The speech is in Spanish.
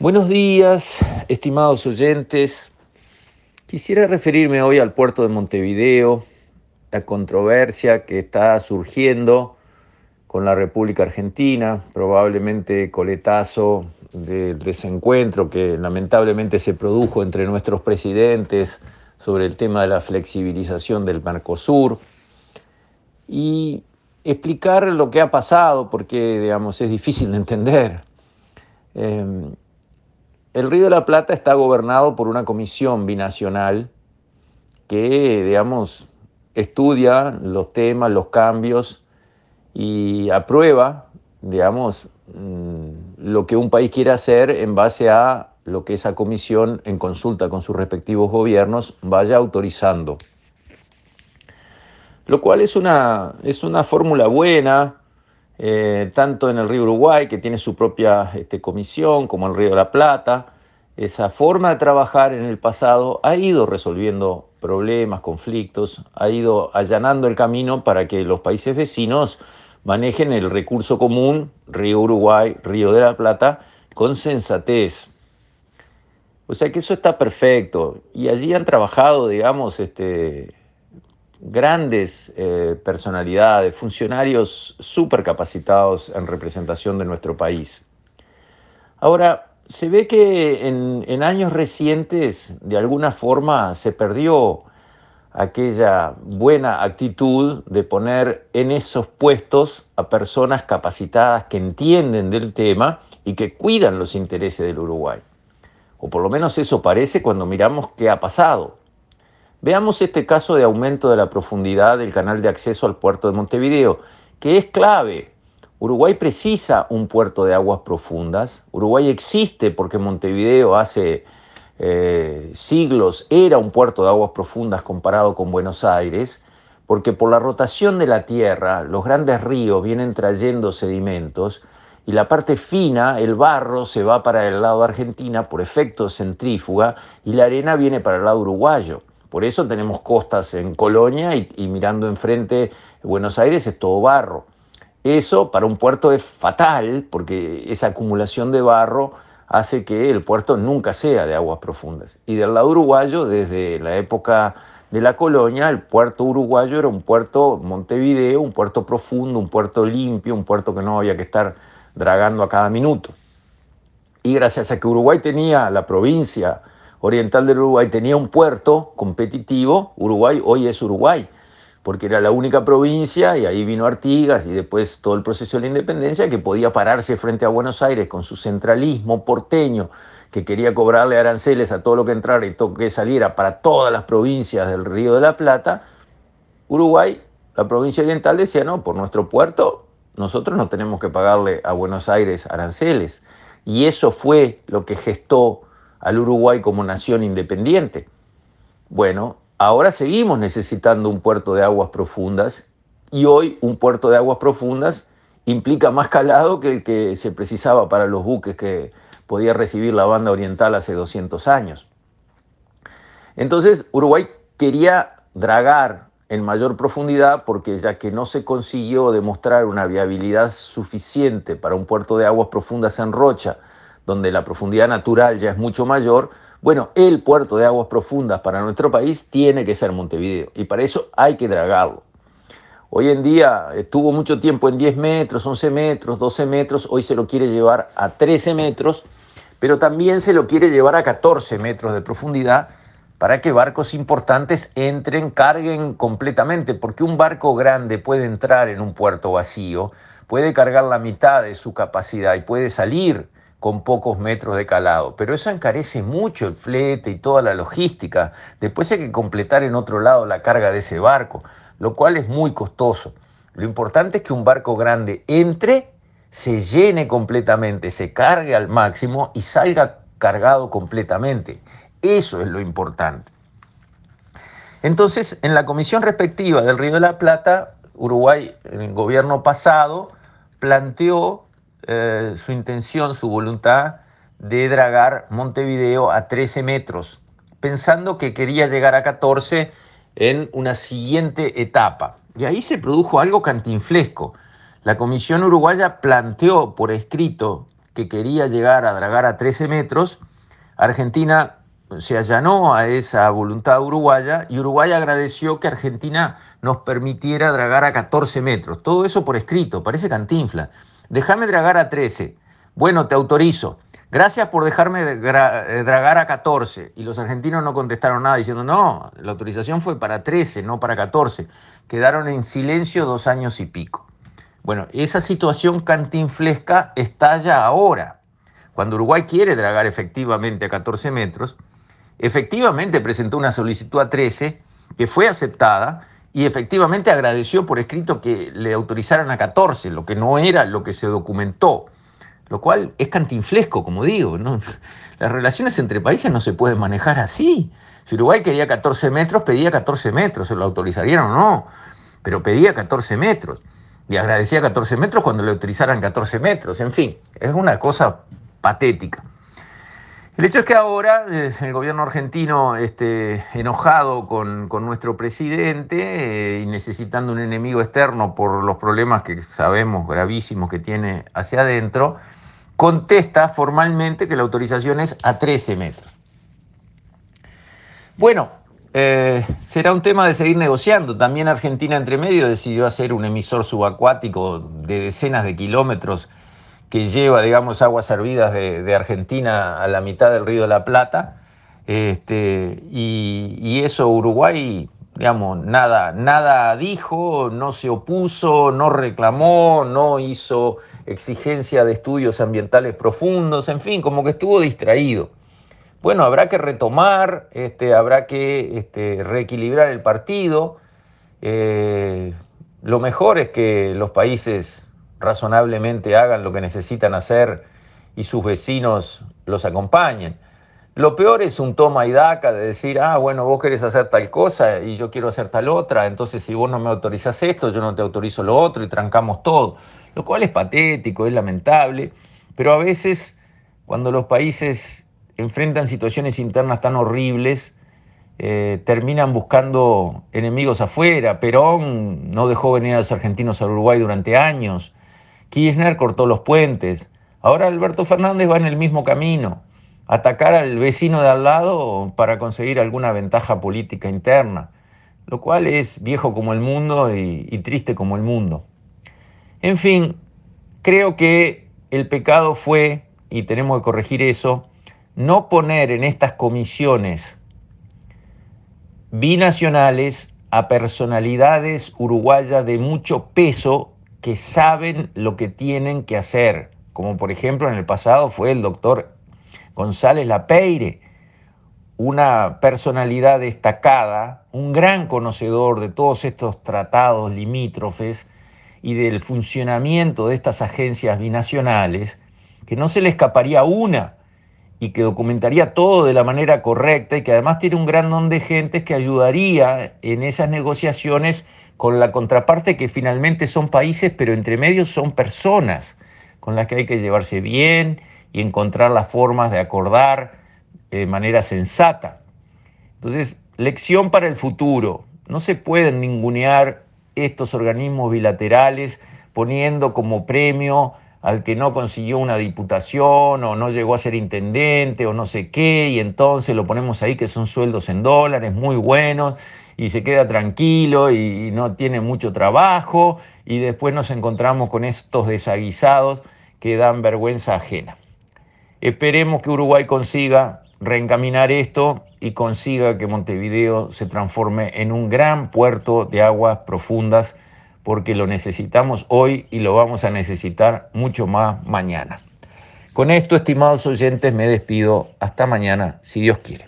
Buenos días, estimados oyentes. Quisiera referirme hoy al puerto de Montevideo, la controversia que está surgiendo con la República Argentina, probablemente coletazo del desencuentro que lamentablemente se produjo entre nuestros presidentes sobre el tema de la flexibilización del Mercosur y explicar lo que ha pasado porque digamos es difícil de entender. Eh, el Río de la Plata está gobernado por una comisión binacional que, digamos, estudia los temas, los cambios y aprueba, digamos, mm, lo que un país quiere hacer en base a lo que esa comisión, en consulta con sus respectivos gobiernos, vaya autorizando. Lo cual es una, es una fórmula buena, eh, tanto en el río Uruguay, que tiene su propia este, comisión, como el río de la Plata. Esa forma de trabajar en el pasado ha ido resolviendo problemas, conflictos, ha ido allanando el camino para que los países vecinos manejen el recurso común, río Uruguay, río de la Plata, con sensatez. O sea que eso está perfecto. Y allí han trabajado, digamos, este, grandes eh, personalidades, funcionarios súper capacitados en representación de nuestro país. Ahora, se ve que en, en, años recientes, de alguna forma, se perdió aquella buena actitud de poner en esos puestos a personas capacitadas que entienden del tema y que cuidan los intereses del Uruguay. O por lo menos eso parece cuando miramos qué ha pasado. Veamos este caso de aumento de la profundidad del canal de acceso al puerto de Montevideo, que es clave. Uruguay precisa un puerto de aguas profundas. Uruguay existe porque Montevideo hace eh, siglos era un puerto de aguas profundas comparado con Buenos Aires, porque por la rotación de la tierra los grandes ríos vienen trayendo sedimentos y la parte fina, el barro, se va para el lado de Argentina por efecto centrífuga y la arena viene para el lado uruguayo. Por eso tenemos costas en Colonia y, mirando enfrente Buenos Aires es todo barro. Eso para un puerto es fatal porque esa acumulación de barro hace que el puerto nunca sea de aguas profundas. Y del lado uruguayo, desde la época de la colonia, el puerto uruguayo era un puerto Montevideo, un puerto profundo, un puerto limpio, un puerto que no había que estar dragando a cada minuto. Y gracias a que Uruguay tenía la provincia oriental del Uruguay tenía un puerto competitivo, Uruguay hoy es Uruguay, porque era la única provincia y ahí vino Artigas y después todo el proceso de la independencia que podía pararse frente a Buenos Aires con su centralismo porteño que quería cobrarle aranceles a todo lo que entrara y todo que saliera para todas las provincias del Río de la Plata, Uruguay, la provincia oriental decía, no, por nuestro puerto nosotros no tenemos que pagarle a Buenos Aires aranceles. Y eso fue lo que gestó al Uruguay como nación independiente. Bueno, ahora seguimos necesitando un puerto de aguas profundas y hoy un puerto de aguas profundas implica más calado que el que se precisaba para los buques que podía recibir la banda oriental hace 200 años. Entonces Uruguay quería dragar en mayor profundidad porque ya que no se consiguió demostrar una viabilidad suficiente para un puerto de aguas profundas en Rocha, donde la profundidad natural ya es mucho mayor, bueno, el puerto de aguas profundas para nuestro país tiene que ser Montevideo y para eso hay que dragarlo. Hoy en día estuvo mucho tiempo en 10 metros, 11 metros, 12 metros, hoy se lo quiere llevar a 13 metros, pero también se lo quiere llevar a 14 metros de profundidad para que barcos importantes entren, carguen completamente, porque un barco grande puede entrar en un puerto vacío, puede cargar la mitad de su capacidad y puede salir con pocos metros de calado, pero eso encarece mucho el flete y toda la logística. Después hay que completar en otro lado la carga de ese barco, lo cual es muy costoso. Lo importante es que un barco grande entre, se llene completamente, se cargue al máximo y salga cargado completamente. Eso es lo importante. Entonces, en la comisión respectiva del Río de la Plata, Uruguay, en el gobierno pasado, planteó eh, su intención, su voluntad de dragar Montevideo a 13 metros, pensando que quería llegar a 14 en una siguiente etapa. Y ahí se produjo algo cantinflesco. La Comisión Uruguaya planteó por escrito que quería llegar a dragar a 13 metros, Argentina se allanó a esa voluntad uruguaya y Uruguay agradeció que Argentina nos permitiera dragar a 14 metros. Todo eso por escrito, parece cantinfla. Déjame dragar a 13. Bueno, te autorizo. Gracias por dejarme eh, dragar a 14. Y los argentinos no contestaron nada diciendo, no, la autorización fue para 13, no para 14. Quedaron en silencio dos años y pico. Bueno, esa situación cantinflesca estalla ahora. Cuando Uruguay quiere dragar efectivamente a 14 metros, efectivamente presentó una solicitud a 13 que fue aceptada y efectivamente agradeció por escrito que le autorizaran a 14, lo que no era lo que se documentó, lo cual es cantinflesco, como digo. Las relaciones entre países no se pueden manejar así. Si Uruguay quería 14 metros, pedía 14 metros, se lo autorizarían o no, pero pedía 14 metros y agradecía 14 metros cuando le autorizaran 14 metros. En fin, es una cosa patética. El hecho es que ahora eh, el gobierno argentino, este, enojado con, nuestro presidente eh, y necesitando un enemigo externo por los problemas que sabemos gravísimos que tiene hacia adentro, contesta formalmente que la autorización es a 13 metros. Bueno, eh, será un tema de seguir negociando. También Argentina entre medio decidió hacer un emisor subacuático de decenas de kilómetros que lleva, digamos, aguas servidas de, Argentina a la mitad del río de la Plata. Este, y, eso Uruguay, digamos, nada, nada dijo, no se opuso, no reclamó, no hizo exigencia de estudios ambientales profundos, en fin, como que estuvo distraído. Bueno, habrá que retomar, este, habrá que este, reequilibrar el partido. Eh, lo mejor es que los países razonablemente hagan lo que necesitan hacer y sus vecinos los acompañen. Lo peor es un toma y daca de decir, ah, bueno, vos querés hacer tal cosa y yo quiero hacer tal otra, entonces si vos no me autorizás esto, yo no te autorizo lo otro y trancamos todo. Lo cual es patético, es lamentable, pero a veces cuando los países enfrentan situaciones internas tan horribles, eh, terminan buscando enemigos afuera. Perón no dejó venir a los argentinos al Uruguay durante años. Kirchner cortó los puentes. Ahora Alberto Fernández va en el mismo camino, atacar al vecino de al lado para conseguir alguna ventaja política interna, lo cual es viejo como el mundo y, y triste como el mundo. En fin, creo que el pecado fue, y tenemos que corregir eso, no poner en estas comisiones binacionales a personalidades uruguayas de mucho peso que saben lo que tienen que hacer, como por ejemplo en el pasado fue el doctor González Lapeire, una personalidad destacada, un gran conocedor de todos estos tratados limítrofes y del funcionamiento de estas agencias binacionales, que no se le escaparía una y que documentaría todo de la manera correcta y que además tiene un gran nombre de gente que ayudaría en esas negociaciones con la contraparte que finalmente son países, pero entre medios son personas con las que hay que llevarse bien y encontrar las formas de acordar de manera sensata. Entonces, lección para el futuro. No se pueden ningunear estos organismos bilaterales poniendo como premio al que no consiguió una diputación o no llegó a ser intendente o no sé qué, y entonces lo ponemos ahí que son sueldos en dólares muy buenos y se queda tranquilo y no tiene mucho trabajo y después nos encontramos con estos desaguisados que dan vergüenza ajena. Esperemos que Uruguay consiga reencaminar esto y consiga que Montevideo se transforme en un gran puerto de aguas profundas porque lo necesitamos hoy y lo vamos a necesitar mucho más mañana. Con esto, estimados oyentes, me despido. Hasta mañana, si Dios quiere.